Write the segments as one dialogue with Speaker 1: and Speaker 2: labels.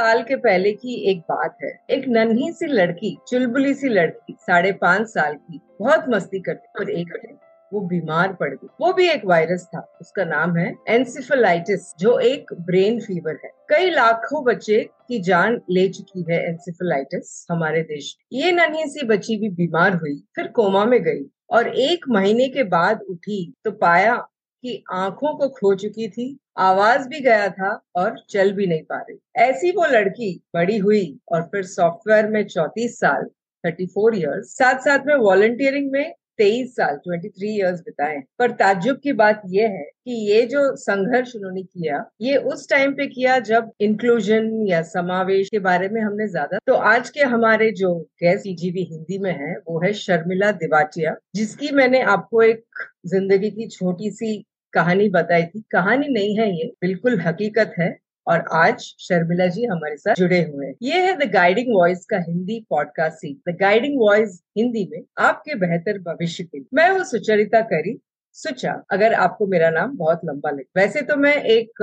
Speaker 1: साल के पहले की एक बात है। एक नन्ही सी लड़की, चुलबुली सी लड़की, साढ़े पाँच साल की, बहुत मस्ती करती और एक दिन वो बीमार पड़ गई। वो भी एक वायरस था। उसका नाम है एनसिफलाइटिस जो एक ब्रेन फीवर है। कई लाखों बच्चे की जान ले चुकी है एनसिफलाइटिस हमारे देश ये नन्ही सी बच्ची भी बीमार हुई, फिर कोमा में गई और एक महीने के बाद उठी तो पाया कि आँखों को खो चुकी थी, आवाज़ भी गया था और चल भी नहीं पा रही। ऐसी वो लड़की बड़ी हुई और फिर सॉफ्टवेयर में चौतीस साल थर्टी फोर ईयर्स साथ साथ में वॉलंटियरिंग में तेईस साल ट्वेंटी थ्री ईयर्स बिताए। पर ताज्जुब की बात यह है कि ये जो संघर्ष उन्होंने किया, ये उस टाइम पे किया जब इंक्लूजन या समावेश के बारे में हमने ज़्यादा तो आज के हमारे जो गैस जीवी हिंदी में है, वो है शर्मिला दिवाटिया, जिसकी मैंने आपको एक ज़िंदगी की छोटी सी कहानी बताई थी। कहानी नहीं है ये, बिल्कुल हकीकत है और आज शर्मिला जी हमारे साथ जुड़े हुए हैं। ये है द गाइडिंग वॉइस का Hindi podcast see the guiding voice Hindi में आपके बेहतर भविष्य के लिए। मैं हूँ सुचरिता करी, सुचा। अगर आपको मेरा नाम बहुत लंबा लगे। वैसे तो मैं एक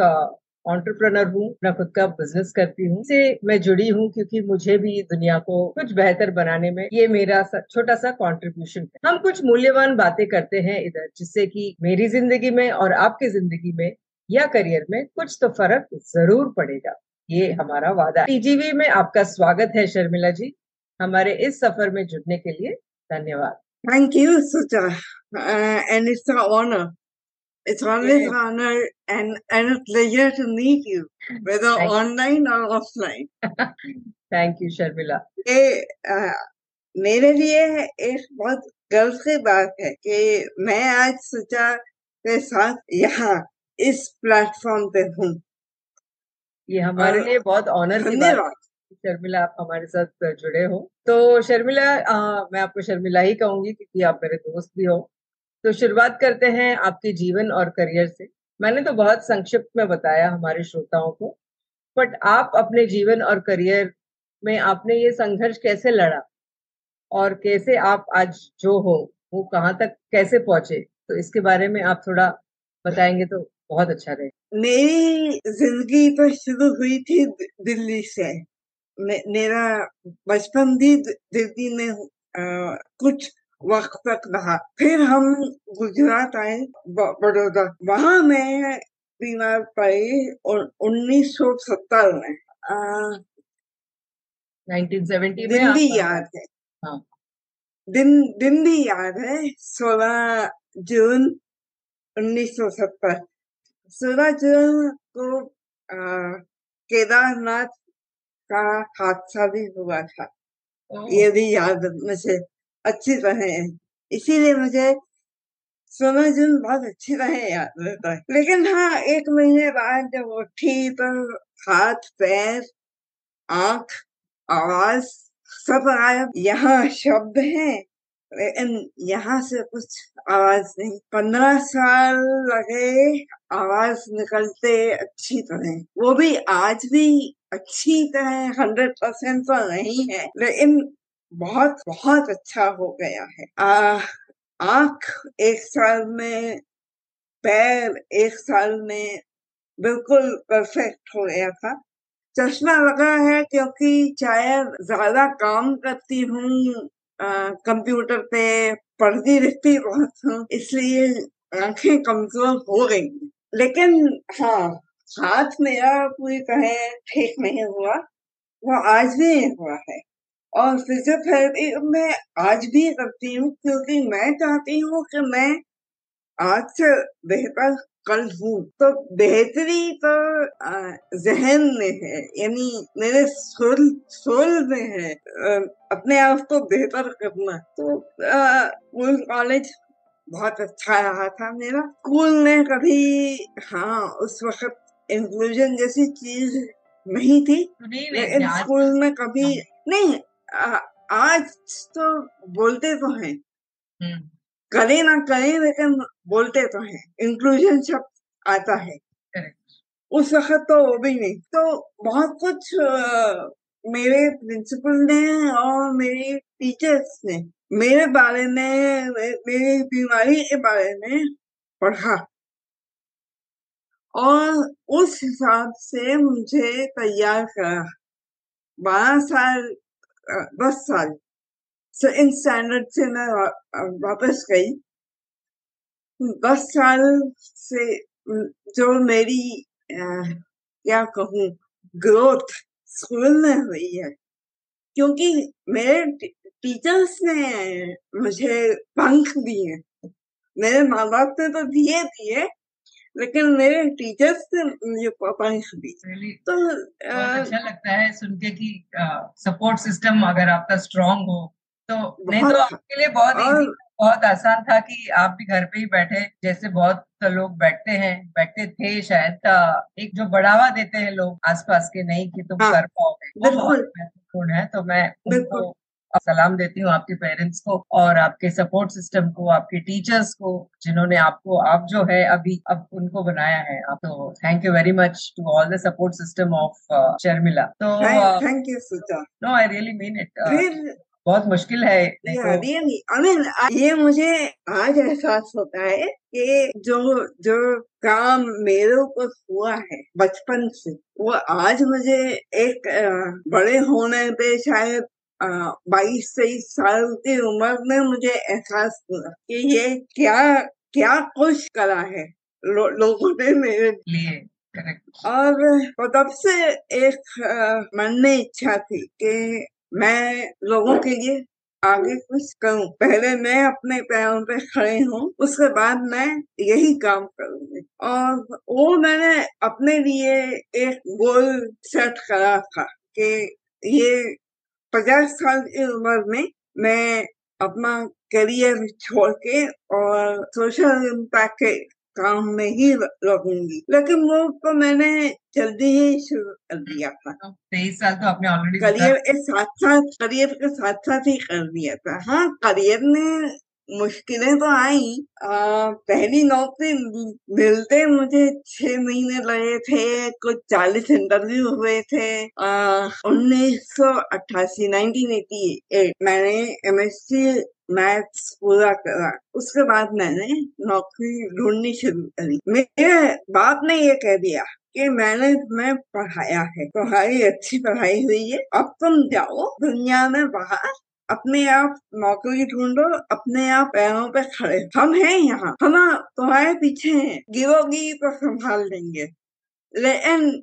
Speaker 1: ऑन्टरप्रनर हूँ, अपना खुद का बिज़नेस करती हूँ। से मैं जुड़ी हूँ क्योंकि मुझे भी दुनिया को कुछ बेहतर बनाने में ये मेरा छोटा सा कंट्रीब्यूशन है। हम कुछ मूल्यवान बातें करते हैं इधर, जिससे कि मेरी ज़िंदगी में और आपकी ज़िंदगी में या करियर में कुछ तो फ़र्क ज़रूर पड़ेगा। ये हमारा वादा टीजीवी में आपका स्वागत है शर्मिला जी। हमारे इस सफ़र में जुड़ने के लिए धन्यवाद।
Speaker 2: Thank you Sucha and it's honour It's always yeah. honor and, and a pleasure to meet you, whether Thank online you. or offline.
Speaker 1: Thank you, Sharmila.
Speaker 2: ये आ, मेरे लिए एक बहुत गर्व की बात है कि मैं आज सुचा के साथ यहाँ इस प्लेटफॉर्म पे हूँ
Speaker 1: ये हमारे लिए बहुत ऑनर की बात शर्मिला आप हमारे साथ जुड़े हो तो शर्मिला मैं आपको शर्मिला ही कहूँगी क्योंकि आप मेरे दोस्त भी हो तो शुरुआत करते हैं आपके जीवन और करियर से। मैंने तो बहुत संक्षिप्त में बताया हमारे श्रोताओं को बट आप अपने जीवन और करियर में आपने ये संघर्ष कैसे लड़ा? और कैसे आप आज जो हो वो कहाँ तक कैसे पहुँचे? तो इसके बारे में आप थोड़ा बताएँगे तो बहुत अच्छा रहे।
Speaker 2: मेरी ज़िंदगी तो शुरू हुई थी दिल्ली से। मे, मेरा बचपन भी दिल्ली में आ, कुछ वक्त तक रहा फिर हम गुजरात आए बड़ौदा। वहाँ मैं बीमार पड़ी उन्नीस सौ सत्तर में। दिन भी याद है। हाँ। दिन दिन भी याद है सोलह जून उन्नीस सौ सत्तर। सोलह जून को केदारनाथ का हादसा भी हुआ था। ये भी याद मुझे। अच्छी तरह है। इसीलिए मुझे सोलह जून बहुत अच्छी तरह याद रहता है। लेकिन हाँ एक महीने बाद जब उठी तो हाथ, पैर, आँख, आवाज़ सब आया। यहाँ शब्द है, लेकिन यहाँ से कुछ आवाज़ नहीं। पंद्रह साल लगे आवाज़ निकलते अच्छी तरह। वो भी आज भी अच्छी तरह हंड्रेड परसेंट तो नहीं है। लेकिन बहुत बहुत अच्छा हो गया है। आँख एक साल में, पैर एक साल में बिल्कुल परफेक्ट हो गया था। चश्मा लगा है क्योंकि शायद ज़्यादा काम करती हूँ कंप्यूटर पे पढ़ती लिखती बहुत हूँ, इसलिए आँखें कमज़ोर हो गई लेकिन हाँ हाथ मेरा पूरी तरह ठीक नहीं हुआ, वो आज भी हुआ है। और फिजियोथेरेपी मैं आज भी करती हूँ क्योंकि मैं चाहती हूँ कि मैं आज से बेहतर कल हूँ। तो बेहतरी तो जहन में है यानी मेरे सोल सोल में है अपने आप को बेहतर करना। तो स्कूल कॉलेज बहुत अच्छा रहा था मेरा। स्कूल में कभी हाँ उस वक्त इंक्लूजन जैसी चीज़ नहीं थी लेकिन स्कूल में कभी नहीं आज तो बोलते तो हैं। हम्म। करे ना करे लेकिन बोलते तो हैं। इंक्लूजन शब्द आता है। उस वक्त तो वो भी नहीं। तो बहुत कुछ मेरे प्रिंसिपल ने और मेरी टीचर्स ने मेरे बारे में मेरी बीमारी के बारे में पढ़ा। और उस हिसाब से मुझे तैयार करा। बारह साल दस साल। सेकंड स्टैंडर्ड से मैं वापस गई। दस साल से जो मेरी क्या कहूँ ग्रोथ स्कूल में हुई है। क्योंकि मेरे टीचर्स ने मुझे पंख दिए। मेरे माँ बाप ने तो दिए दिए। लेकिन मेरे टीचर्स ने मुझे पंख
Speaker 1: दिए तो अच्छा लगता है सुन के कि सपोर्ट सिस्टम अगर आपका स्ट्रांग हो तो नहीं तो आपके लिए बहुत और, बहुत आसान था कि आप भी घर पे ही बैठे जैसे बहुत लोग बैठते हैं बैठते थे शायद एक जो बढ़ावा देते हैं लोग आसपास के नहीं कि तुम हाँ, कर पाओगे। बहुत महत्वपूर्ण है तो मैं उनको सलाम देती हूँ आपके पेरेंट्स को और आपके सपोर्ट सिस्टम को आपके टीचर्स को जिन्होंने आपको आप जो है अभी अब उनको बनाया है। आप तो thank you very much to all the support system of Sharmila तो
Speaker 2: thank you Sucha
Speaker 1: no I really mean it बहुत मुश्किल है
Speaker 2: तो... ये मुझे आज एहसास होता है कि जो जो काम मेरे ऊपर हुआ है बचपन से वो आज मुझे एक बड़े होने पे शायद बाईस तेईस साल की उम्र में मुझे एहसास हुआ कि ये क्या क्या कुछ करा है। लो, लोगों ने मेरे लिए और तब से एक मन में इच्छा थी कि मैं लोगों के लिए आगे कुछ करूँ। पहले मैं अपने पैरों पे खड़े हूँ उसके बाद मैं यही काम करूँगी। और वो मैंने अपने लिए एक गोल सेट करा था कि ये पचास साल की उम्र में मैं अपना करियर छोड़ के और सोशल इम्पैक्ट के काम में ही लगूँगी लेकिन वो तो मैंने जल्दी ही शुरू कर दिया था
Speaker 1: तेईस साल तो आपने ऑलरेडी
Speaker 2: करियर के साथ साथ करियर के साथ साथ ही कर दिया था हाँ करियर में मुश्किलें तो आई। पहली नौकरी मिलते मुझे छह महीने लगे थे, कुछ चालीस इंटरव्यू हुए थे। उन्नीस सौ अट्ठासी, नाइनटीन एटी एट, मैंने एमएससी मैथ्स पूरा करा। उसके बाद मैंने नौकरी ढूंढनी शुरू करी। मेरे बाप ने ये कह दिया कि मैंने तुम्हें पढ़ाया है, तुम्हारी अच्छी पढ़ाई हुई है। अब तुम जाओ दुनिया में बाहर अपने आप नौकरी ढूंढो अपने आप पैरों पे खड़े। हम हैं यहाँ। हम तुम्हारे पीछे हैं। गिरोगी तो संभाल लेंगे। लेकिन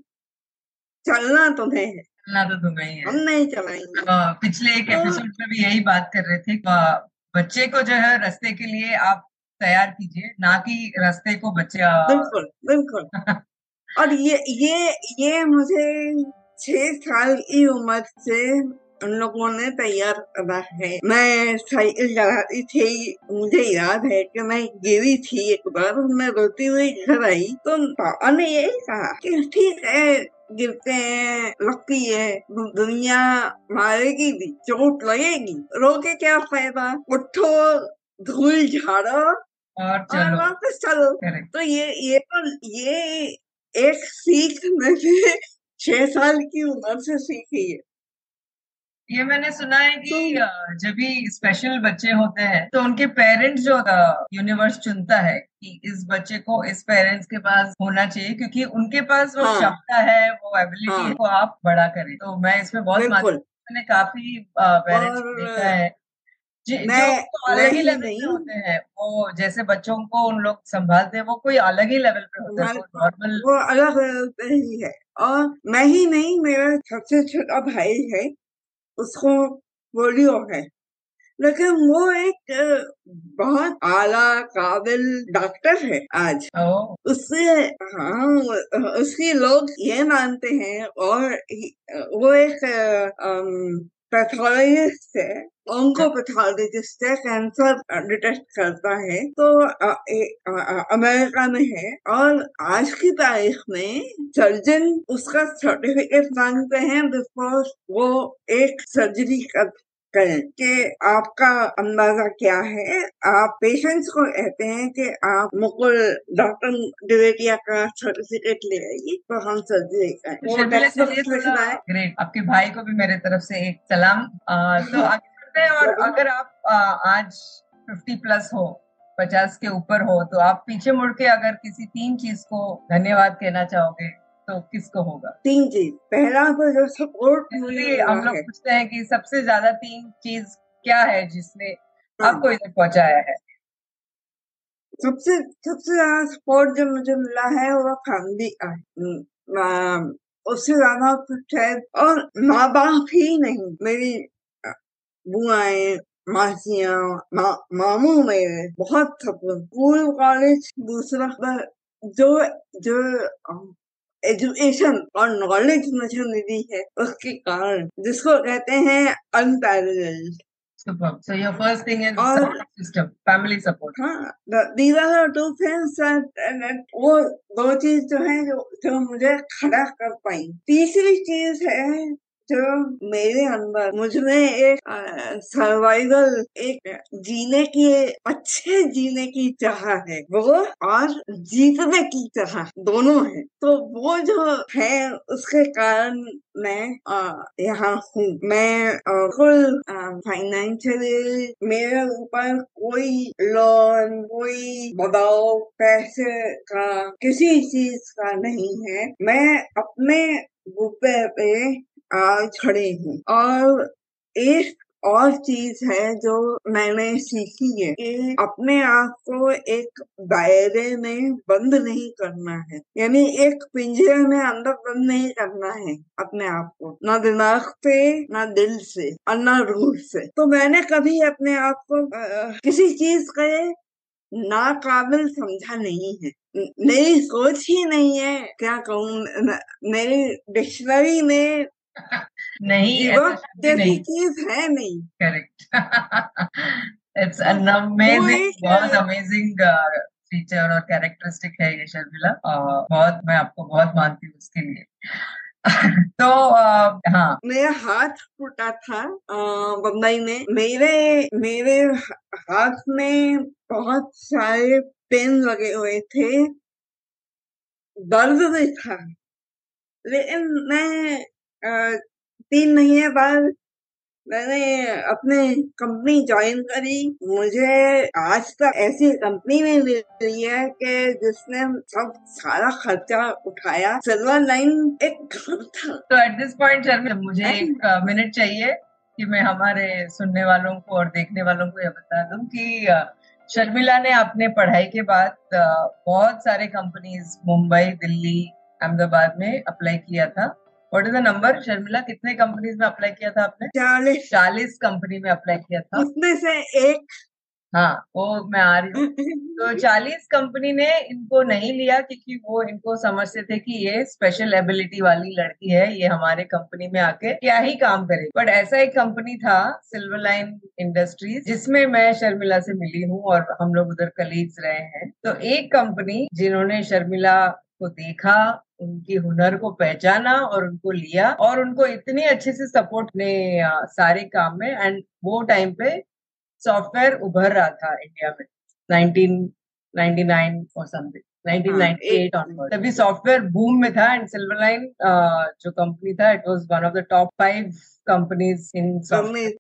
Speaker 2: चलना तुम्हें है।
Speaker 1: चलना तो तुम्हें है
Speaker 2: हम नहीं चलाएँगे।
Speaker 1: पिछले एक एपिसोड तो, में भी यही बात कर रहे थे बच्चे को जो है रास्ते के लिए आप तैयार कीजिए ना कि रास्ते को बच्चे
Speaker 2: बिल्कुल बिल्कुल। और ये ये ये मुझे छह साल की उम्र से उन लोगों ने तैयार करा है। मैं साइकिल चलाती थी मुझे याद है कि मैं गिरी थी एक बार मैं रोती हुई घर आई तो पापा ने यही कहा कि ठीक है गिरते हैं लगती है दुनिया मारेगी भी चोट लगेगी रोके क्या फ़ायदा? उठो धूल झाड़ो
Speaker 1: और चलो।
Speaker 2: वापस चलो। तो ये ये तो ये एक सीख मैंने छह साल की उम्र से सीखी है।
Speaker 1: ये मैंने सुना है कि तो, जब भी स्पेशल बच्चे होते हैं तो उनके पेरेंट्स जो यूनिवर्स चुनता है कि इस बच्चे को इस पेरेंट्स के पास होना चाहिए क्योंकि उनके पास वो हाँ, क्षमता है वो एबिलिटी हाँ, को आप बड़ा करें। तो मैं इसमें बहुत मैंने काफ़ी पेरेंट्स देखा है। जो तो अलग ही लेवल पे होते हैं वो जैसे बच्चों को उन लोग संभालते हैं वो कोई अलग ही लेवल पे होते हैं नॉर्मल
Speaker 2: वो अलग लेवल पे ही है। और मैं ही नहीं मेरा सबसे छोटा भाई है उसको पोलियो है। लेकिन वो एक बहुत आला काबिल डॉक्टर है आज। उससे हाँ उसकी लोग ये मानते हैं और वो एक पैथोलॉजिस्ट है उनको पैथोलॉजिस्ट है कैंसर डिटेक्ट करता है तो अमेरिका में है और आज की तारीख में सर्जन उसका सर्टिफिकेट मांगते हैं बिकॉज़ वो एक सर्जरी कर करें कि आपका अंदाज़ा क्या है? आप पेशेंट्स को कहते हैं कि आप मुकुल डॉक्टर डिवेटिया का सर्टिफिकेट ले आइए तो हम सर्जरी
Speaker 1: करें। ग्रेट आपके भाई को भी मेरे तरफ़ से एक सलाम। आ, तो आगे बढ़ते हैं और अगर आप आ, आज फिफ्टी प्लस हो पचास के ऊपर हो तो आप पीछे मुड़ के अगर किसी तीन चीज़ को धन्यवाद कहना चाहोगे तो किसको होगा?
Speaker 2: तीन चीज़। पहला तो जो सपोर्ट
Speaker 1: मुझे हम लोग पूछते हैं कि सबसे ज़्यादा तीन चीज़ क्या है जिसने हाँ। आपको इधर पहुँचाया है?
Speaker 2: सबसे सबसे ज़्यादा सपोर्ट जो मुझे मिला है वो फैमिली का उससे ज़्यादा शायद और माँ बाप ही नहीं मेरी बुआएँ मासियाँ मा, मामू मेरे बहुत सपोर्ट। स्कूल कॉलेज दूसरा जो जो एजुकेशन और नॉलेज मुझे मिली है उसके कारण जिसको कहते हैं
Speaker 1: अनपैरल
Speaker 2: हाँ, वो दो चीज़ जो है जो मुझे खड़ा कर पाई। तीसरी चीज़ है जो मेरे अंदर, मुझमें एक सर्वाइवल एक जीने की, अच्छे जीने की चाह है। वो और जीतने की चाह दोनों है। तो वो जो है, उसके कारण मैं यहाँ हूँ। मैं कुल फाइनेंशियली मेरे ऊपर कोई लोन कोई दबाव, पैसे का किसी चीज़ का नहीं है। मैं अपने रुपए पे खड़े हूँ। और एक और चीज़ है जो मैंने सीखी है कि अपने आप को एक दायरे में बंद नहीं करना है। यानी एक पिंजरे में अंदर बंद नहीं करना है अपने आप को। ना दिमाग पे, ना दिल से और ना रूह से। तो मैंने कभी अपने आप को किसी चीज़ के नाकाबिल समझा नहीं है। मेरी सोच ही नहीं है। क्या कहूँ मेरी डिक्शनरी में
Speaker 1: नहीं
Speaker 2: नहीं। चीज़ है नहीं।
Speaker 1: करेक्ट इट्स अमेजिंग बहुत अमेजिंग फीचर और कैरेक्टरिस्टिक है ये शर्मिला। और बहुत मैं आपको बहुत मानती हूँ उसके लिए। तो आ, हाँ।
Speaker 2: मेरा हाथ फूटा था बम्बई में मेरे मेरे हाथ में बहुत सारे पेन लगे हुए थे। दर्द भी था। लेकिन मैं तीन महीने बाद मैंने अपने कंपनी ज्वाइन करी। मुझे आज तक ऐसी कंपनी में मिली है कि जिसने सब सारा खर्चा उठाया। सिल्वर लाइन एक घर था।
Speaker 1: तो एट दिस पॉइंट सर मुझे एक मिनट चाहिए कि मैं हमारे सुनने वालों को और देखने वालों को यह बता दूँ कि शर्मिला ने अपने पढ़ाई के बाद बहुत सारे कंपनीज़ मुंबई दिल्ली अहमदाबाद में अप्लाई किया था। What is the number Sharmila कितने कंपनीज़ में अप्लाई किया था आपने?
Speaker 2: चालीस।
Speaker 1: चालीस कंपनी में अप्लाई किया था।
Speaker 2: उसमें से एक।
Speaker 1: हाँ वो मैं आ रही हूँ। तो चालीस कंपनी ने इनको नहीं लिया क्योंकि वो इनको समझते थे कि ये स्पेशल एबिलिटी वाली लड़की है ये हमारे कंपनी में आके क्या ही काम करे। बट ऐसा एक कंपनी था सिल्वर लाइन इंडस्ट्रीज़ जिसमें मैं शर्मिला से मिली हूँ और हम लोग उधर कलीग्स रहे हैं। तो एक कंपनी जिन्होंने शर्मिला को देखा उनके हुनर को पहचाना और उनको लिया और उनको इतने अच्छे से सपोर्ट ने सारे काम में एंड वो टाइम पे सॉफ्टवेयर उभर रहा था इंडिया में 1999 और समथिंग 1998 ऑनवर्ड तभी सॉफ्टवेयर बूम में था एंड सिल्वर लाइन जो कंपनी था it was one of the top five companies in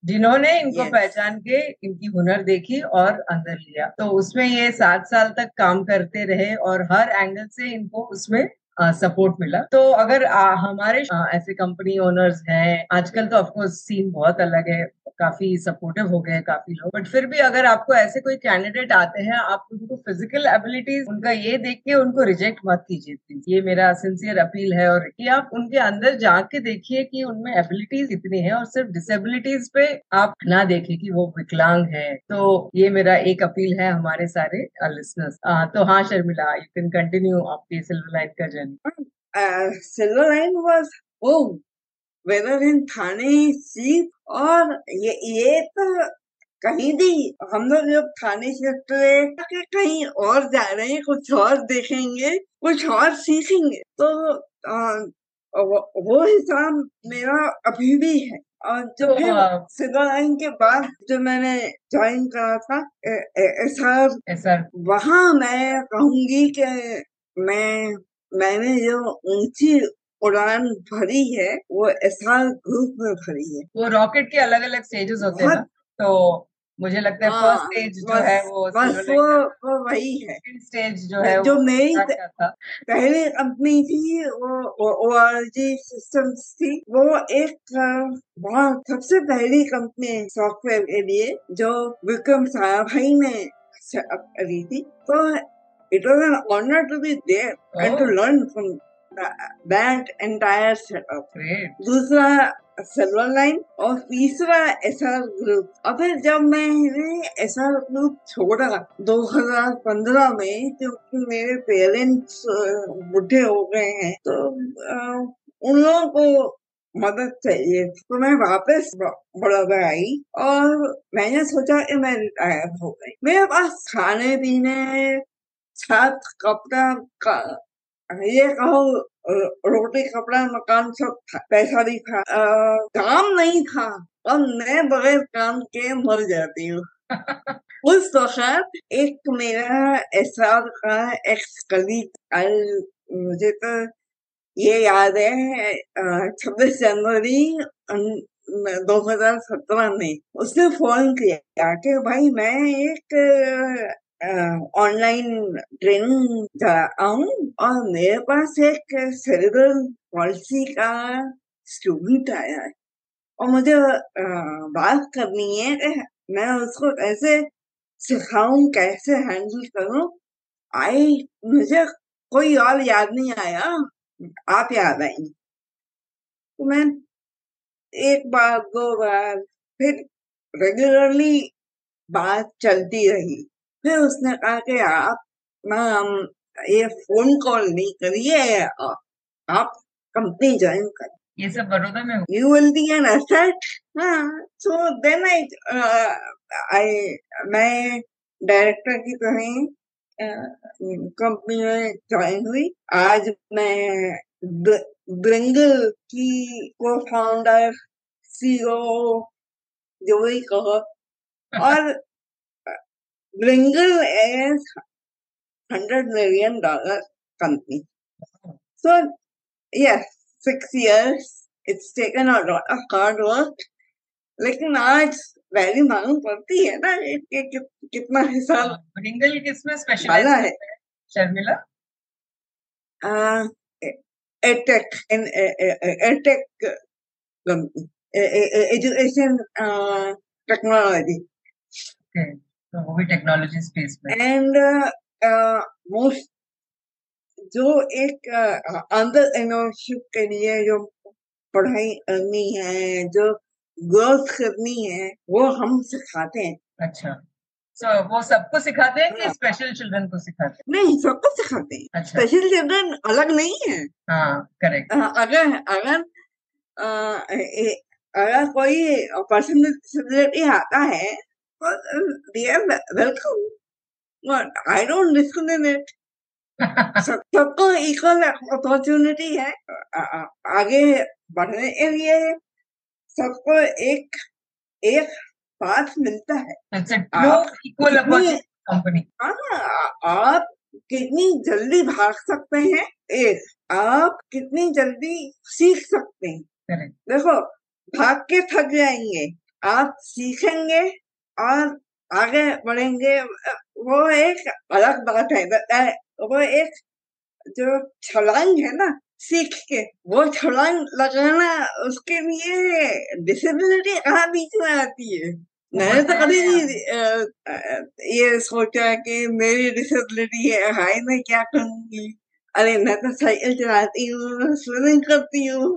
Speaker 1: जिन्होंने इनको yes. पहचान के इनकी हुनर देखी और अंदर लिया। तो उसमें ये सात साल तक काम करते रहे और हर एंगल से इनको उसमें सपोर्ट मिला। तो अगर आ, हमारे आ, ऐसे कंपनी ओनर्स हैं आजकल तो ऑफकोर्स सीन बहुत अलग है काफ़ी सपोर्टिव हो गए काफ़ी लोग बट फिर भी अगर आपको ऐसे कोई कैंडिडेट आते हैं आप उनको फ़िज़िकल एबिलिटीज उनका ये देख के उनको रिजेक्ट मत कीजिए प्लीज़ ये मेरा सिंसियर अपील है और कि आप उनके अंदर जाके देखिए कि उनमें एबिलिटीज इतनी है और सिर्फ़ डिसेबिलिटीज पे आप ना देखें कि वो विकलांग है। तो ये मेरा एक अपील है हमारे सारे लिसनर्स तो हाँ शर्मिला यू कैन कंटिन्यू आपकी सिल्वर लाइन का जर्नी
Speaker 2: सिल्वर लाइन वॉज़ वेदर इन थाने सीप और ये ये तो कहीं भी हम लोग जब थाने शिफ्ट हुए कहीं और जा रहे हैं कुछ और देखेंगे कुछ और सीखेंगे तो आ, वो हिसाब मेरा अभी भी है। और जो तो, है सिविल लाइन के बाद जो मैंने ज्वाइन करा था एस आर वहाँ मैं कहूँगी कि मैं मैंने जो ऊँची उड़ान भरी है वो एस ग्रुप में भरी है।
Speaker 1: वो रॉकेट के अलग अलग स्टेजेस होते हैं तो मुझे लगता है फ़र्स्ट स्टेज जो है वो
Speaker 2: बस वो वो वही है।
Speaker 1: स्टेज जो है
Speaker 2: जो मेरी पहली कंपनी थी वो ओ आर जी सिस्टम्स थी। वो एक बहुत सबसे पहली कंपनी सॉफ्टवेयर के लिए जो विक्रम साराभाई ने करी थी। तो it was an honour to be there and to learn from that entire setup.
Speaker 1: Great.
Speaker 2: दूसरा सिल्वर लाइन और तीसरा एस आर ग्रुप और फिर जब मैंने एस आर ग्रुप छोड़ा 2015 में क्योंकि मेरे पेरेंट्स बुढ़े हो गए हैं तो उन लोगों को मदद चाहिए तो मैं वापस बड़ौदा आई और मैंने सोचा कि मैं रिटायर हो गई मेरे पास खाने पीने छत कपड़ा का ये कहो रोटी कपड़ा मकान सब था पैसा भी था। आ, काम नहीं था और मैं बगैर काम के मर जाती हूँ। उस वक्त एक मेरा ऐसा का एक्स कलीग मुझे तो ये याद है छब्बीस जनवरी दो हज़ार सत्रह में उसने फ़ोन किया कि भाई मैं एक ऑनलाइन ट्रेनिंग आऊँ और मेरे पास एक सेरेब्रल पॉलिसी का स्टूडेंट आया है और मुझे बात करनी है कि मैं उसको कैसे सिखाऊं कैसे हैंडल करूँ आई मुझे कोई और याद नहीं आया आप याद आई तो मैं एक बार दो बार फिर रेगुलरली बात चलती रही फिर उसने कहा कि आप मैम ये फ़ोन कॉल नहीं करिए आप कंपनी ज्वाइन कर
Speaker 1: ये सब बड़ौदा में
Speaker 2: you will be an asset हाँ सो देन आई आई मैं डायरेक्टर की तरह कंपनी में ज्वाइन हुई। आज मैं ब्रिंगल की को फाउंडर सीईओ जो भी कहो। और Bringle is hundred million dollar company. So yes, six years. It's taken a lot of hard work. लेकिन आज वैल्यू मालूम पड़ती है ना कि, कि, कितना हिसाब
Speaker 1: ब्रिंगल किसमें स्पेशलाइज है Sharmila
Speaker 2: edtech in edtech education technology
Speaker 1: तो वो भी टेक्नोलॉजी स्पेस में।
Speaker 2: एंड मोस्ट जो एक uh, के लिए जो पढ़ाई करनी है जो ग्रोथ करनी है वो हम सिखाते हैं।
Speaker 1: अच्छा। So, वो सबको सिखाते हैं कि स्पेशल हाँ। चिल्ड्रन को सिखाते हैं?
Speaker 2: नहीं सबको सिखाते हैं। अच्छा। स्पेशल चिल्ड्रन अलग नहीं है।
Speaker 1: हाँ करेक्ट
Speaker 2: uh, अगर अगर uh, अगर कोई पर्सन डिसेबिलिटी आता है Well, they are welcome. But I don't discriminate. सबको इक्वल अपॉर्चुनिटी है। आगे बढ़ने के लिए सबको एक एक पाथ मिलता है।
Speaker 1: इक्वल कंपनी
Speaker 2: आप कितनी जल्दी भाग सकते हैं। एक आप कितनी जल्दी सीख सकते हैं। देखो भाग के थक जाएँगे। आप सीखेंगे। और आगे बढ़ेंगे वो एक अलग बात है वो एक जो छलांग है ना सीख के वो छलांग लगाना उसके लिए डिसेबिलिटी कहाँ बीच में आती है? मैंने तो कभी नहीं ये सोचा कि मेरी डिसेबिलिटी है हाई मैं क्या करूँगी? अरे मैं तो साइकिल चलाती हूँ स्विमिंग करती हूँ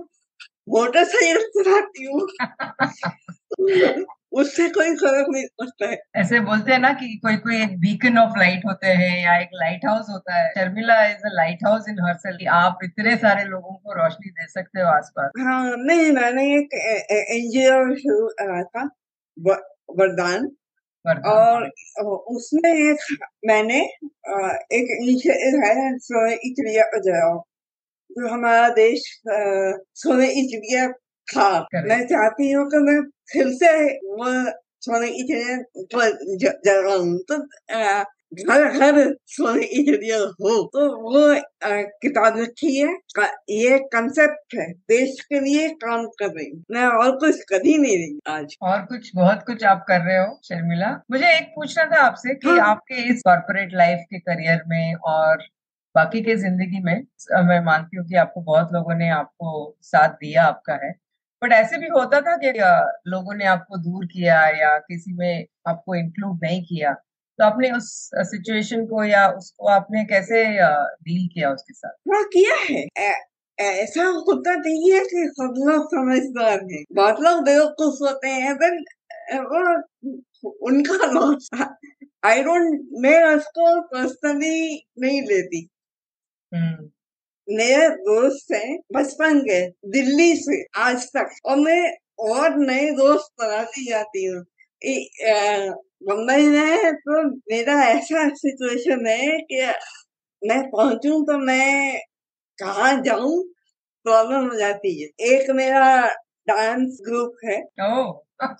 Speaker 2: मोटरसाइकिल चलाती हूँ। उससे कोई फ़र्क नहीं पड़ता है।
Speaker 1: ऐसे बोलते हैं ना कि कोई कोई एक बीकन ऑफ़ लाइट होते हैं या एक लाइट हाउस होता है। Sharmila is a lighthouse in हर आप इतने सारे लोगों को रोशनी दे सकते हो आसपास।
Speaker 2: हाँ नहीं मैंने एक एनजीओ शुरू करा था वरदान। और उसमें एक मैंने एक इनिशिएटिव है सोने इटलिया बजाओ जो हमारा देश सोने इटलिया था मैं चाहती हूँ कि मैं फिर से वो सोने की जगह तो घर घर सोने की चिड़िया हो। तो वो किताब लिखी है ये कंसेप्ट है देश के लिए काम कर रही हूँ। मैं और कुछ कर ही नहीं रही आज।
Speaker 1: और कुछ बहुत कुछ आप कर रहे हो शर्मिला। मुझे एक पूछना था आपसे कि हाँ। आपके इस कॉर्पोरेट लाइफ के करियर में और बाकी के ज़िंदगी में मैं मानती हूँ कि आपको बहुत लोगों ने आपको साथ दिया आपका है। बट ऐसे भी होता था कि लोगों ने आपको दूर किया या किसी में आपको इंक्लूड नहीं किया। तो आपने उस सिचुएशन को या उसको आपने कैसे डील किया उसके साथ?
Speaker 2: हाँ किया है। ऐसा होता नहीं है कि सब लोग समझदार हैं। बहुत लोग बेवकूफ़ होते हैं देन वो उनका लॉस आई डोंट मैं उसको पर्सनली नहीं लेती। हम्म। मेरे दोस्त हैं बचपन के दिल्ली से आज तक। और मैं और नए दोस्त बनाती जाती हूँ। मुंबई में तो मेरा ऐसा सिचुएशन है कि मैं पहुंचू तो मैं कहा जाऊँ प्रॉब्लम हो जाती है। एक मेरा डांस ग्रुप है।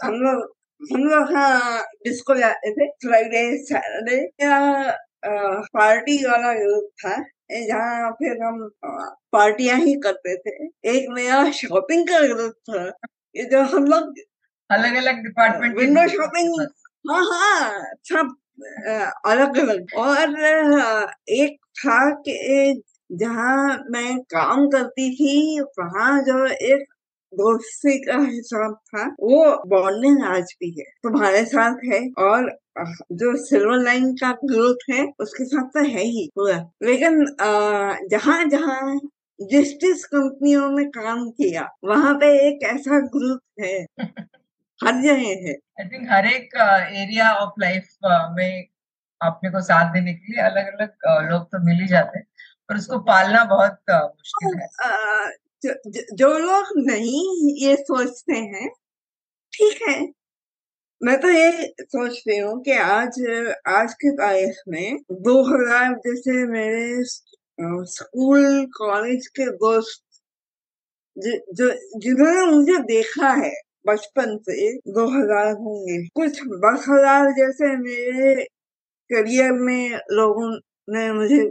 Speaker 2: हम लोग हम लोग हाँ डिस्को जाते थे। फ्राइडे सैटरडे या पार्टी वाला ग्रुप था। जहाँ फिर हम पार्टियाँ ही करते थे। एक मेरा शॉपिंग का ग्रुप था ये जो हम लोग
Speaker 1: अलग अलग डिपार्टमेंट
Speaker 2: विंडो शॉपिंग हाँ हाँ सब अलग अलग। और एक था कि जहाँ मैं काम करती थी वहाँ जो एक दोस्ती का हिसाब था वो बॉन्डिंग आज भी है तुम्हारे साथ है। और जो सिल्वर लाइन का ग्रोथ है उसके साथ तो है ही पूरा। लेकिन जहाँ जहाँ जिस जिस कंपनियों में काम किया वहाँ पे एक ऐसा ग्रुप है हर जगह है।
Speaker 1: आई थिंक हर एक एरिया ऑफ़ लाइफ में अपने को साथ देने के लिए अलग अलग लोग तो मिल ही जाते हैं और उसको पालना बहुत मुश्किल है।
Speaker 2: जो, जो लोग नहीं ये सोचते हैं ठीक है मैं तो ये सोचती हूँ कि आज आज की तारीख में दो हज़ार, जैसे मेरे स्कूल, कॉलेज के दोस्त जो जिन्होंने मुझे देखा है बचपन से दो हज़ार होंगे। कुछ दस हज़ार जैसे मेरे करियर में लोगों ने मुझे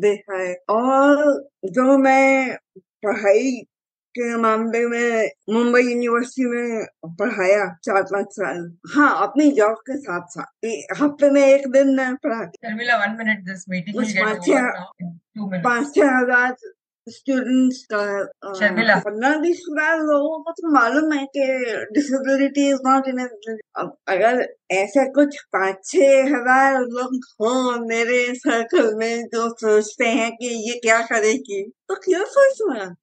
Speaker 2: देखा है। और जो मैं पढ़ाई के मामले में मुंबई यूनिवर्सिटी में पढ़ाया चार पाँच साल। हाँ अपनी जॉब के साथ साथ। हफ़्ते में एक दिन मैं
Speaker 1: पढ़ाती
Speaker 2: पाँच छह हज़ार स्टूडेंट्स का पंद्रह बीस हज़ार लोगों को तो मालूम है कि डिसेबिलिटी इज़ नॉट इन अगर ऐसा कुछ पाँच छह हज़ार लोग हो मेरे सर्कल में जो सोचते हैं कि ये क्या करेगी तो क्यों सोचना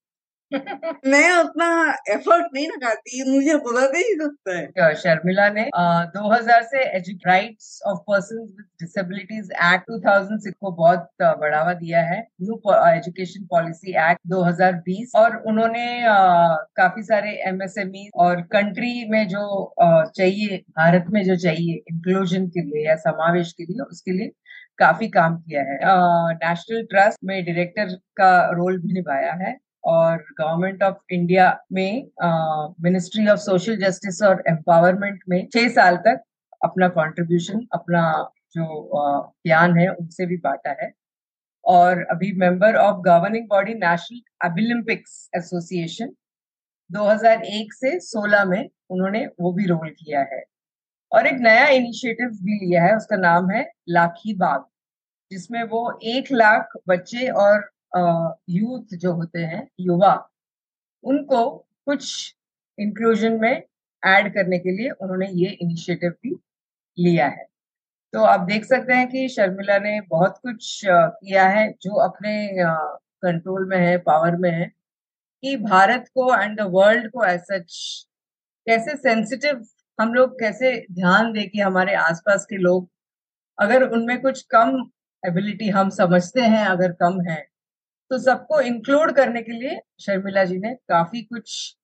Speaker 2: मैं उतना एफर्ट नहीं लगाती मुझे बुरा नहीं लगता है।
Speaker 1: शर्मिला ने आ, 2000 से rights of person with disabilities act 2006 को बहुत बढ़ावा दिया है। न्यू एजुकेशन पॉलिसी एक्ट 2020 और उन्होंने काफ़ी सारे एमएसएमई और कंट्री में जो चाहिए भारत में जो चाहिए इंक्लूजन के लिए या समावेश के लिए उसके लिए काफ़ी काम किया है। नेशनल ट्रस्ट में डायरेक्टर का रोल भी निभाया है। और गवर्नमेंट ऑफ़ इंडिया में मिनिस्ट्री ऑफ़ सोशल जस्टिस और एम्पावरमेंट में छह साल तक अपना कंट्रीब्यूशन अपना जो ज्ञान है, उनसे भी बांटा है। और अभी member of governing body national abilimpics association 2001 से 16 में उन्होंने वो भी रोल किया है। और एक नया इनिशिएटिव भी लिया है, उसका नाम है लाखी बाग, जिसमें वो एक लाख बच्चे और यूथ जो होते हैं, युवा, उनको कुछ इंक्लूजन में ऐड करने के लिए उन्होंने ये इनिशिएटिव भी लिया है। तो आप देख सकते हैं कि शर्मिला ने बहुत कुछ किया है जो अपने कंट्रोल में है पावर में है कि भारत को एंड द वर्ल्ड को एज सच कैसे सेंसिटिव हम लोग कैसे ध्यान दे कि हमारे आसपास के लोग, अगर उनमें कुछ कम एबिलिटी हम समझते हैं, अगर कम है तो सबको इंक्लूड करने के लिए शर्मिला जी ने काफ़ी कुछ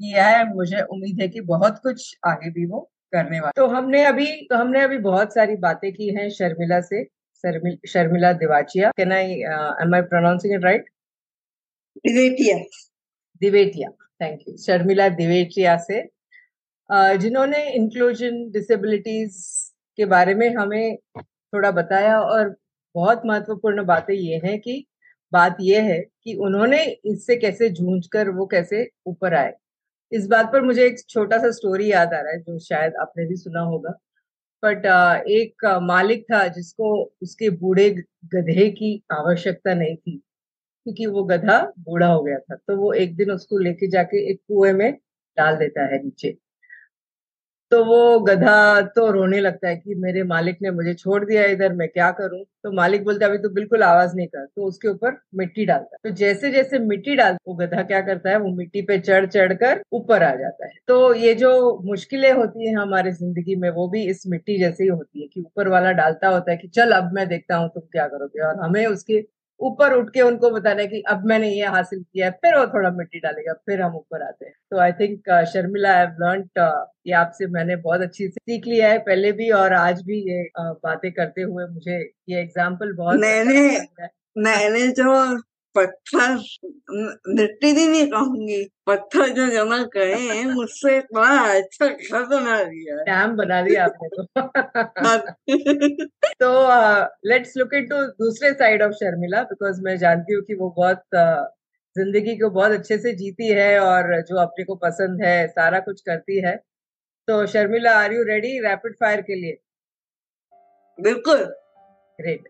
Speaker 1: किया है मुझे उम्मीद है कि बहुत कुछ आगे भी वो करने वाले। तो हमने अभी तो हमने अभी बहुत सारी बातें की हैं शर्मिला से Sharmila Divachia. Can I am I pronouncing it right
Speaker 2: Divetia.
Speaker 1: Divetia thank you Sharmila Divetia से uh, जिन्होंने इंक्लूजन डिसेबिलिटीज के बारे में हमें थोड़ा बताया और बहुत महत्वपूर्ण बातें ये हैं कि बात यह है कि उन्होंने इससे कैसे जूझ वो कैसे ऊपर आए। इस बात पर मुझे एक छोटा सा स्टोरी याद आ रहा है, जो शायद आपने भी सुना होगा। बट एक मालिक था जिसको उसके बूढ़े गधे की आवश्यकता नहीं थी, क्योंकि वो गधा बूढ़ा हो गया था। तो वो एक दिन उसको लेके जाके एक कुएँ में डाल देता है नीचे। तो वो गधा तो रोने लगता है कि मेरे मालिक ने मुझे छोड़ दिया इधर, मैं क्या करूँ? तो मालिक बोलता है, अभी तो बिल्कुल आवाज़ नहीं कर। तो उसके ऊपर मिट्टी डालता है। तो जैसे जैसे मिट्टी डालता वो गधा क्या करता है, वो मिट्टी पे चढ़ चढ़ कर ऊपर आ जाता है। तो ये जो मुश्किलें होती है हमारे ज़िंदगी में, वो भी इस मिट्टी जैसे ही होती है कि ऊपर वाला डालता होता है कि, चल, अब मैं देखता हूँ तुम क्या करोगे। और हमें उसके ऊपर उठ के उनको बताना है कि अब मैंने ये हासिल किया है फिर वो थोड़ा मिट्टी डालेगा फिर हम ऊपर आते हैं। तो I think Sharmila I learn ये आपसे मैंने बहुत अच्छी से सीख लिया है पहले भी और आज भी ये uh, बातें करते हुए मुझे ये एग्ज़ाम्पल बहुत
Speaker 2: मैंने मैंने जो पत्थर मिट्टी भी नहीं कहूँगी। पत्थर जो जमा करे हैं मुझसे बड़ा अच्छा घर बना दिया
Speaker 1: डैम बना दिया आपने तो। तो लेट्स लुक इनटू दूसरे साइड ऑफ़ शर्मिला बिकॉज़ मैं जानती हूँ कि वो बहुत uh, ज़िंदगी को बहुत अच्छे से जीती है और जो अपने को पसंद है सारा कुछ करती है। तो Sharmila are you ready rapid fire के लिए?
Speaker 2: बिल्कुल।
Speaker 1: ग्रेट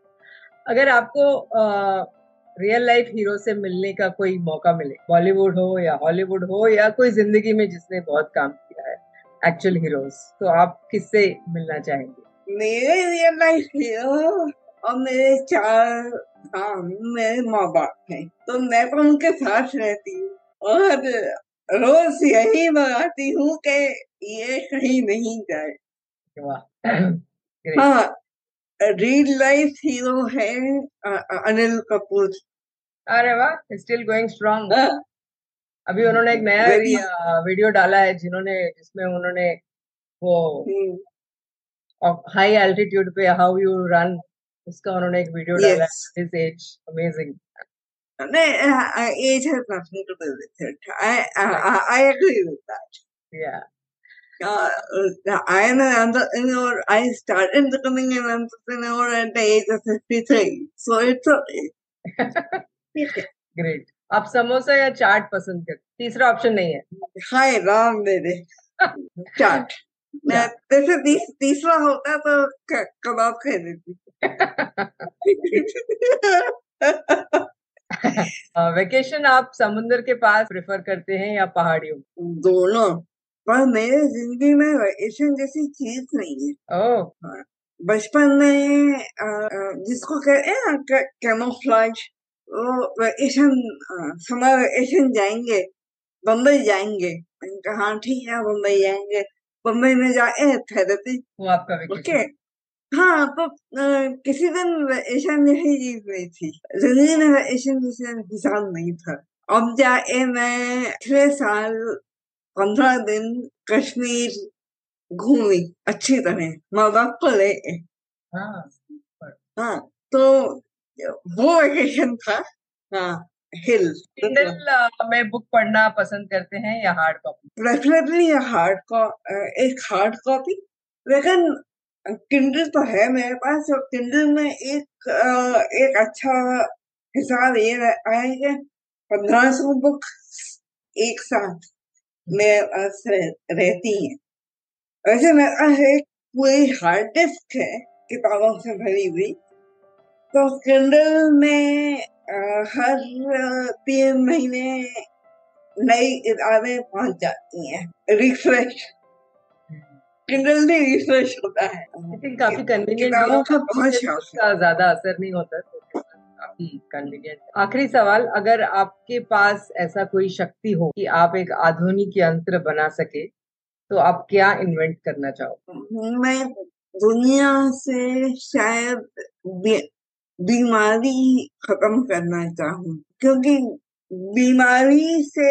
Speaker 1: अगर आपको uh, रियल लाइफ हीरो से मिलने का कोई मौका मिले। बॉलीवुड हो या हॉलीवुड हो या कोई ज़िंदगी में जिसने बहुत काम किया है एक्चुअल हीरोज तो आप किससे मिलना चाहेंगे?
Speaker 2: मेरे रियल लाइफ हीरो और मेरे चार हाँ मेरे माँ बाप हैं तो मैं तो उनके साथ रहती हूँ। और रोज यही मंगाती हूँ कि ये कहीं नहीं जाए। हाँ रियल लाइफ हीरो है अनिल कपूर।
Speaker 1: अरे वाह स्टिल गोइंग स्ट्रॉन्ग अभी उन्होंने एक नया वीडियो डाला है जिन्होंने जिसमें उन्होंने वो हाई हम्म। एल्टीट्यूड पे हाउ यू रन उसका उन्होंने एक वीडियो डाला है his age amazing
Speaker 2: age has nothing to do with it. I I, I agree with that.
Speaker 1: Yeah.
Speaker 2: Uh, I am an entrepreneur. I started becoming an entrepreneur at the age of 53. So it's okay.
Speaker 1: Great आप समोसा या चाट पसंद करते तीसरा option नहीं है।
Speaker 2: हाय राम मेरे चाट। जैसे तीस, तीसरा होता तो कबाब खा देती
Speaker 1: वेकेशन आप समुद्र के पास प्रेफर करते हैं या पहाड़ियों
Speaker 2: दोनों। पर मेरे ज़िंदगी में वेकेशन जैसी चीज़ नहीं है।
Speaker 1: ओह। हाँ।
Speaker 2: बचपन में जिसको कहते हैं कैमोफ्लाज वो वेकेशन समर वेकेशन जाएँगे बम्बई जाएँगे। कहा हाँ ठीक है बम्बई जाएँगे। बम्बई में जाए थेरेपी
Speaker 1: वो आपका
Speaker 2: ओके। हाँ तो किसी दिन वेकेशन यही चीज़ नहीं थी। ज़िंदगी में वेकेशन जैसे हिसाब नहीं था। अब जाए मैं छह साल पंद्रह दिन कश्मीर घूमी अच्छी तरह माँ बाप को ले
Speaker 1: हाँ,
Speaker 2: हाँ तो वो वेकेशन था हाँ हिल
Speaker 1: किंडल में बुक पढ़ना पसंद करते हैं या हार्ड कॉपी
Speaker 2: प्रेफरेबली हार्ड एक हार्ड कॉपी लेकिन किंडल तो है मेरे पास और किंडल में एक एक अच्छा हिसाब ये आएगा पंद्रह सौ बुक एक साथ मेरे पास रहती है। वैसे मेरे पास एक पूरी हार्ड डिस्क है किताबों से भरी हुई तो किंडल में हर तीन महीने नई किताबें पहुँच जाती हैं रिफ्रेश किंडल भी रिफ्रेश होता है।
Speaker 1: काफ़ी का बहुत ज़्यादा असर नहीं होता तो काफ़ी कन्वीनियंट आखिरी सवाल अगर आपके पास ऐसा कोई शक्ति हो कि आप एक आधुनिक यंत्र बना सके तो आप क्या इन्वेंट करना चाहो
Speaker 2: मैं दुनिया से शायद बीमारी खत्म करना चाहूँ, क्योंकि बीमारी से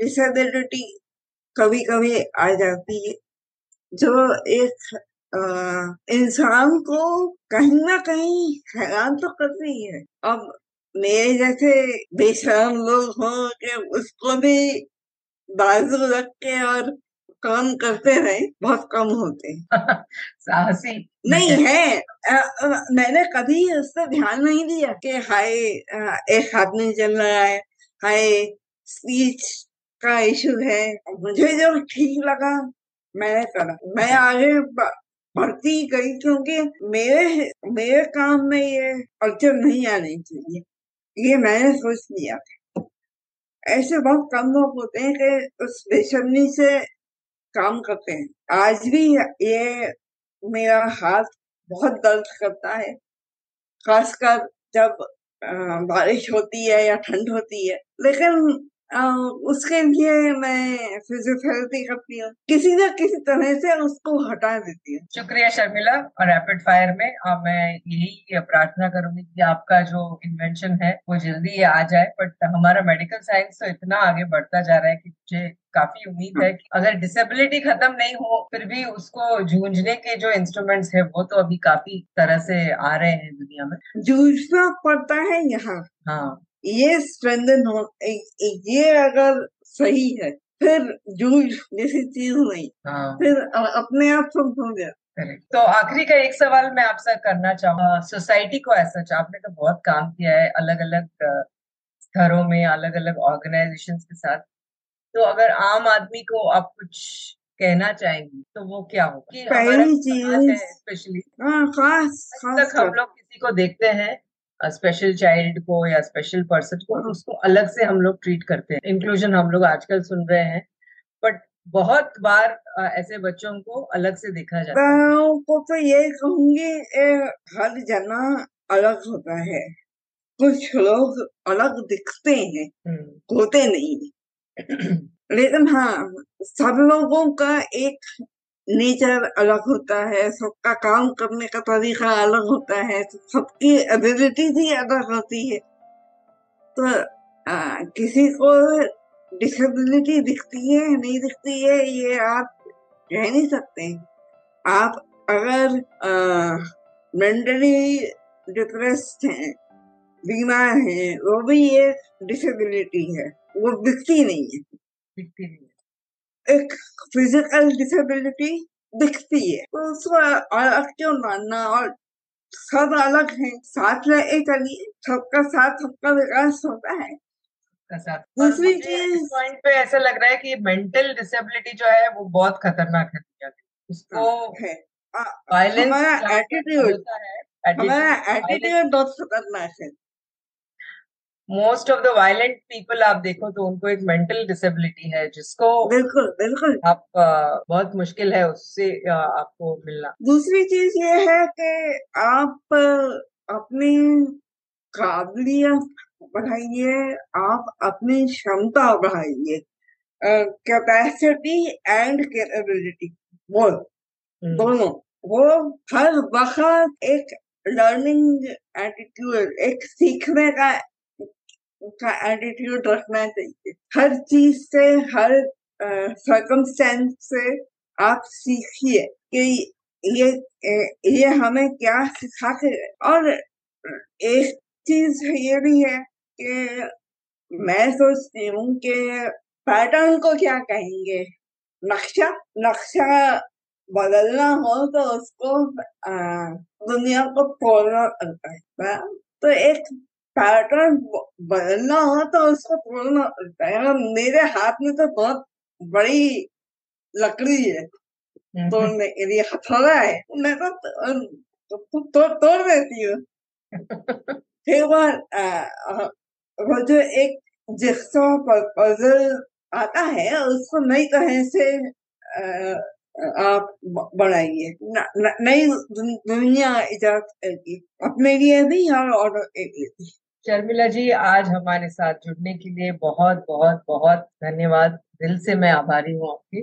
Speaker 2: डिसेबिलिटी कभी कभी आ जाती है। जो एक इंसान को कहीं ना कहीं हैरान तो करती है। अब मेरे जैसे बेशरम लोग हों कि उसको भी बाजू रख के और काम करते रहे बहुत कम होते हैं।
Speaker 1: साहसी।
Speaker 2: नहीं है। आ, आ, मैंने कभी उस पर ध्यान नहीं दिया कि हाय एक हाथ नहीं चल रहा है हाय स्पीच का इशू है मुझे जो ठीक लगा मैंने करा। मैं आगे बढ़ती गई क्योंकि मेरे मेरे काम में ये कल्चर नहीं आनी चाहिए। ये मैंने सोच लिया। था ऐसे बहुत कम लोग होते हैं कि उस बेशर्मी से काम करते हैं। आज भी ये मेरा हाथ बहुत दर्द करता है। खासकर जब बारिश होती है या ठंड होती है। लेकिन उसके लिए मैं फिजियोथेरेपी करती हूँ। किसी न किसी तरह से उसको हटा देती हूँ।
Speaker 1: शुक्रिया शर्मिला और रैपिड फायर में आ, मैं यही प्रार्थना करूँगी कि आपका जो इन्वेंशन है वो जल्दी आ जाए। बट हमारा मेडिकल साइंस तो इतना आगे बढ़ता जा रहा है कि मुझे काफ़ी उम्मीद है कि अगर डिसेबिलिटी खत्म नहीं हो फिर भी उसको जूझने के जो इंस्ट्रूमेंट्स है वो तो अभी काफ़ी तरह से आ रहे हैं दुनिया में।
Speaker 2: जूझना पड़ता है यहाँ।
Speaker 1: हाँ।
Speaker 2: ये स्ट्रेंथन हो ये अगर सही है फिर जूझ जैसी चीज़ नहीं हाँ। फिर अपने आप सब हो गया।
Speaker 1: तो आखिरी का एक सवाल मैं आपसे करना चाहूँगा। सोसाइटी को ऐसा आपने तो बहुत काम किया है अलग अलग स्तरों में अलग अलग ऑर्गेनाइजेशन के साथ। तो अगर आम आदमी को आप कुछ कहना चाहेंगी तो वो क्या होगा?
Speaker 2: पहली चीज़
Speaker 1: स्पेशली
Speaker 2: हाँ, खास
Speaker 1: खास हम लोग किसी को देखते हैं स्पेशल चाइल्ड को या स्पेशल पर्सन को उसको अलग से हम लोग ट्रीट करते हैं। इंक्लूजन हम लोग आजकल सुन रहे हैं। बट बहुत बार ऐसे बच्चों को अलग से देखा जाता
Speaker 2: है। को तो ये कहूँगी हर जना अलग होता है। कुछ लोग अलग दिखते हैं हम्म। होते नहीं। लेकिन हाँ सब लोगों का एक नेचर अलग होता है सबका काम करने का तरीका अलग होता है सबकी एबिलिटीज ही अलग होती है। तो आ, किसी को डिसेबिलिटी दिखती है नहीं दिखती है ये आप कह नहीं सकते। आप अगर मेंटली डिप्रेस्ड हैं बीमार हैं वो भी एक डिसेबिलिटी है वो दिखती नहीं है।
Speaker 1: दिखती नहीं
Speaker 2: फ़िज़िकल डिसेबिलिटी दिखती है तो उसको अलग क्यों मानना और सब अलग है साथ रहे चलिए सबका साथ सबका विकास होता है
Speaker 1: दूसरी चीज़ पॉइंट पे ऐसा लग रहा है कि मेंटल डिसेबिलिटी जो है वो बहुत खतरनाक है उसको
Speaker 2: है हमारा एटीट्यूड हमारा एटीट्यूड बहुत खतरनाक है।
Speaker 1: Most of the violent people आप देखो तो उनको एक मेंटल डिसेबिलिटी है जिसको
Speaker 2: बिल्कुल बिल्कुल।
Speaker 1: आप बहुत मुश्किल है उससे आपको मिलना।
Speaker 2: दूसरी चीज़ ये है कि आप अपनी काबिलियत बढ़ाइए आप अपनी क्षमता बढ़ाइए। कैपेसिटी एंड कैपेबिलिटी वो। दोनों। वो हर वक्त एक लर्निंग एटीट्यूड एक सीखने का का एटीट्यूड रखना चाहिए। हर चीज़ से, हर सर्कमस्टेंस से आप सीखिए कि ये ये हमें क्या सिखा के और एक चीज़ ये भी है कि मैं सोचती हूँ कि पैटर्न को क्या कहेंगे? नक्शा नक्शा बदलना हो तो उसको दुनिया को तोड़ना पड़ता है तो एक पैटर्न बदलना हो तो उसको तोड़ना पड़ता है। मेरे हाथ में तो बहुत बड़ी लकड़ी है। तोड़ने के लिए हथौड़ा है मैं तो, तो, तो, तो तोड़ देती हूँ। फिर वो वो जो एक जिक्सो पजल आता है उसको नई तरह से आप बढ़ाइए नई दुनिया इजाद अपने लिए भी और ऑर्डर के लिए
Speaker 1: शर्मिला जी, आज हमारे साथ जुड़ने के लिए बहुत बहुत बहुत धन्यवाद। दिल से मैं आभारी हूँ आपकी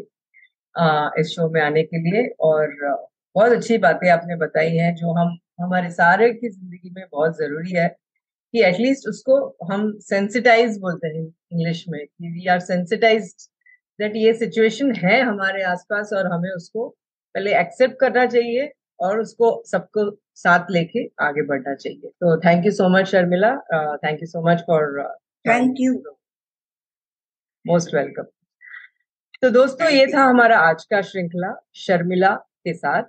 Speaker 1: इस शो में आने के लिए और बहुत अच्छी बातें आपने बताई हैं जो हम, हमारे सारे की ज़िंदगी में बहुत ज़रूरी है कि एटलीस्ट उसको हम सेंसिटाइज बोलते हैं इंग्लिश में कि वी आर सेंसिटाइज दैट ये सिचुएशन है हमारे आसपास और हमें उसको पहले एक्सेप्ट करना चाहिए और उसको सबको साथ लेके आगे बढ़ना चाहिए। तो thank you so much Sharmila. Thank you so much for
Speaker 2: thank you
Speaker 1: most welcome तो दोस्तों ये था हमारा आज का श्रृंखला शर्मिला के साथ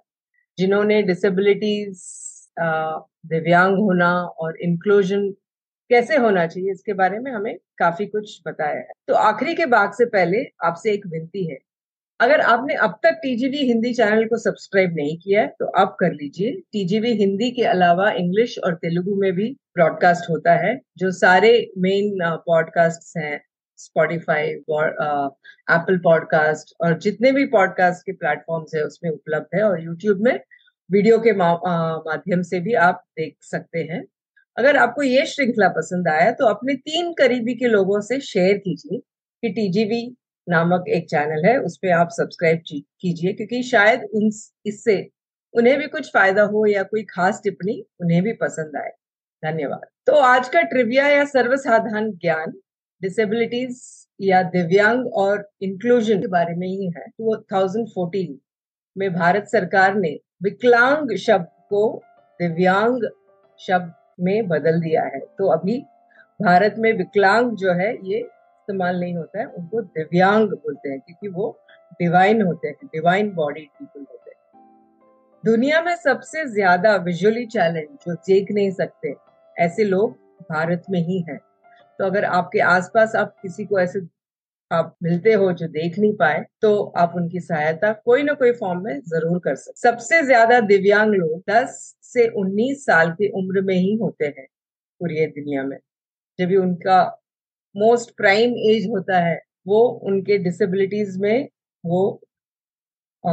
Speaker 1: जिन्होंने डिसेबिलिटीज दिव्यांग होना और इंक्लूजन कैसे होना चाहिए इसके बारे में हमें काफ़ी कुछ बताया है। तो आखिरी के भाग से पहले आपसे एक विनती है अगर आपने अब तक टीजीवी हिंदी चैनल को सब्सक्राइब नहीं किया है तो आप कर लीजिए। टीजीवी हिंदी के अलावा इंग्लिश और तेलुगु में भी ब्रॉडकास्ट होता है, जो सारे मेन पॉडकास्ट हैं स्पॉटिफाई एप्पल पॉडकास्ट और जितने भी पॉडकास्ट के प्लेटफॉर्म्स है, उसमें उपलब्ध है और यूट्यूब में वीडियो के माध्यम से भी आप देख सकते हैं। अगर आपको ये श्रृंखला पसंद आया तो अपने तीन करीबी के लोगों से शेयर कीजिए कि टीजीवी नामक एक चैनल है, उस पर आप सब्सक्राइब कीजिए, क्योंकि शायद उन, इससे उन्हें भी कुछ फ़ायदा हो या कोई खास टिप्पणी उन्हें भी पसंद आए। धन्यवाद। तो आज का ट्रिविया या सर्वसाधारण ज्ञान डिसेबिलिटीज या दिव्यांग और इंक्लूजन के बारे में ही है। तो 2014 में भारत सरकार ने विकलांग शब्द को दिव्यांग शब्द में बदल दिया है। तो अभी भारत में विकलांग जो है, ये इस्तेमाल नहीं होता है, उनको दिव्यांग बोलते हैं, क्योंकि वो डिवाइन होते हैं डिवाइन बॉडी पीपल होते हैं। दुनिया में सबसे ज़्यादा विजुअली चैलेंज जो देख नहीं सकते, ऐसे लोग भारत में ही हैं। तो अगर आपके आसपास आप किसी को ऐसे आप मिलते हो जो देख नहीं पाए तो आप उनकी सहायता कोई ना कोई फॉर्म में ज़रूर कर सकते सबसे ज़्यादा दिव्यांग लोग 10 से 19 साल की उम्र में ही होते हैं, पूरी दुनिया में। जब भी उनका मोस्ट प्राइम एज होता है वो उनके डिसेबिलिटीज में वो आ,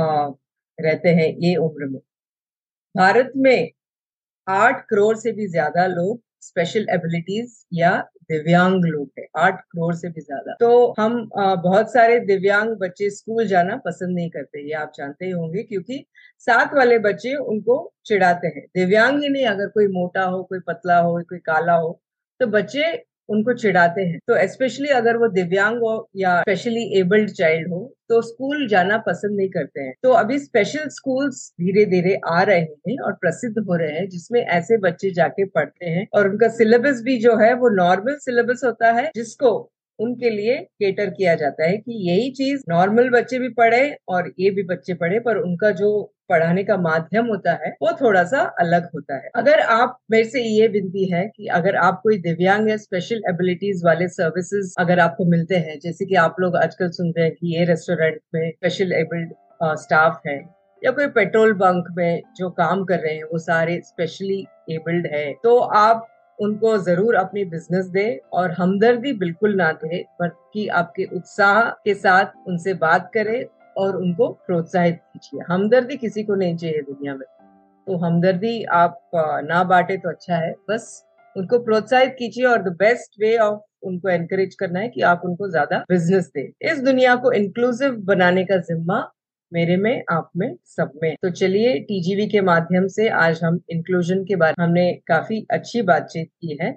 Speaker 1: रहते हैं ये उम्र में। भारत में आठ करोड़ से भी ज़्यादा लोग स्पेशल एबिलिटीज या दिव्यांग लोग हैं आठ करोड़ से भी ज़्यादा। तो हम आ, बहुत सारे दिव्यांग बच्चे स्कूल जाना पसंद नहीं करते ये आप जानते ही होंगे क्योंकि साथ वाले बच्चे उनको चिढ़ाते हैं। दिव्यांग ही नहीं अगर कोई मोटा हो कोई पतला हो कोई काला हो तो बच्चे उनको चिढ़ाते हैं। तो स्पेशली अगर वो दिव्यांग हो या स्पेशली एबल्ड चाइल्ड हो तो स्कूल जाना पसंद नहीं करते हैं। तो अभी स्पेशल स्कूल्स धीरे धीरे आ रहे हैं और प्रसिद्ध हो रहे हैं, जिसमें ऐसे बच्चे जाके पढ़ते हैं और उनका सिलेबस भी जो है, वो नॉर्मल सिलेबस होता है, जिसको उनके लिए केटर किया जाता है कि यही चीज़ नॉर्मल बच्चे भी पढ़े और ये भी बच्चे पढ़े, पर उनका जो पढ़ाने का माध्यम होता है, वो थोड़ा सा अलग होता है। अगर आप, मेरे से ये विनती है कि अगर आप कोई दिव्यांग या स्पेशल एबिलिटीज वाले सर्विसेज़ अगर आपको मिलते हैं, जैसे कि आप लोग आजकल सुनते हैं कि ये रेस्टोरेंट में स्पेशल एबल्ड स्टाफ है, या कोई पेट्रोल बंक में जो काम कर रहे हैं, वो सारे स्पेशली एबल्ड है तो आप उनको ज़रूर अपनी बिज़नेस दे और हमदर्दी बिल्कुल ना दे, बल्कि आपके उत्साह के साथ उनसे बात करें और उनको प्रोत्साहित कीजिए। हमदर्दी किसी को नहीं चाहिए दुनिया में। तो हमदर्दी आप ना बांटे तो अच्छा है। बस उनको प्रोत्साहित कीजिए और द बेस्ट वे ऑफ़ उनको एनकरेज करना है कि आप उनको ज़्यादा बिज़नेस दे। इस दुनिया को इंक्लूसिव बनाने का जिम्मा मेरे में, आप में, सब में। तो चलिए टीजीवी के माध्यम से आज हम इंक्लूजन के बारे हमने काफ़ी अच्छी बातचीत की है।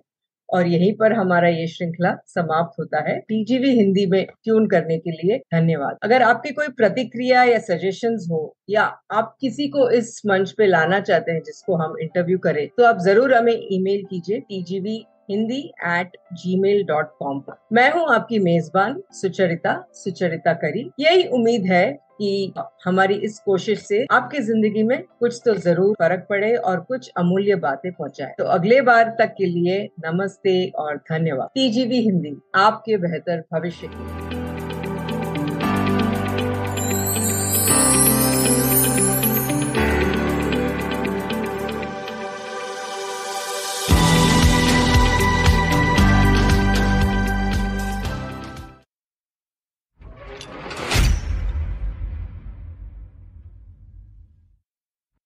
Speaker 1: और यहीं पर हमारा ये श्रृंखला समाप्त होता है। टीजीवी हिंदी में ट्यून करने के लिए धन्यवाद। अगर आपकी कोई प्रतिक्रिया या सजेशन हो, या आप किसी को इस मंच पे लाना चाहते हैं जिसको हम इंटरव्यू करें तो आप ज़रूर हमें ईमेल कीजिए TGV Hindi at gmail dot com पर। मैं हूँ आपकी मेजबान सुचरिता सुचरिता करी। यही उम्मीद है कि हमारी इस कोशिश से आपकी ज़िंदगी में कुछ तो ज़रूर फ़र्क पड़े और कुछ अमूल्य बातें पहुँचाए। तो अगले बार तक के लिए नमस्ते और धन्यवाद। टीजीवी हिंदी, आपके बेहतर भविष्य के लिए।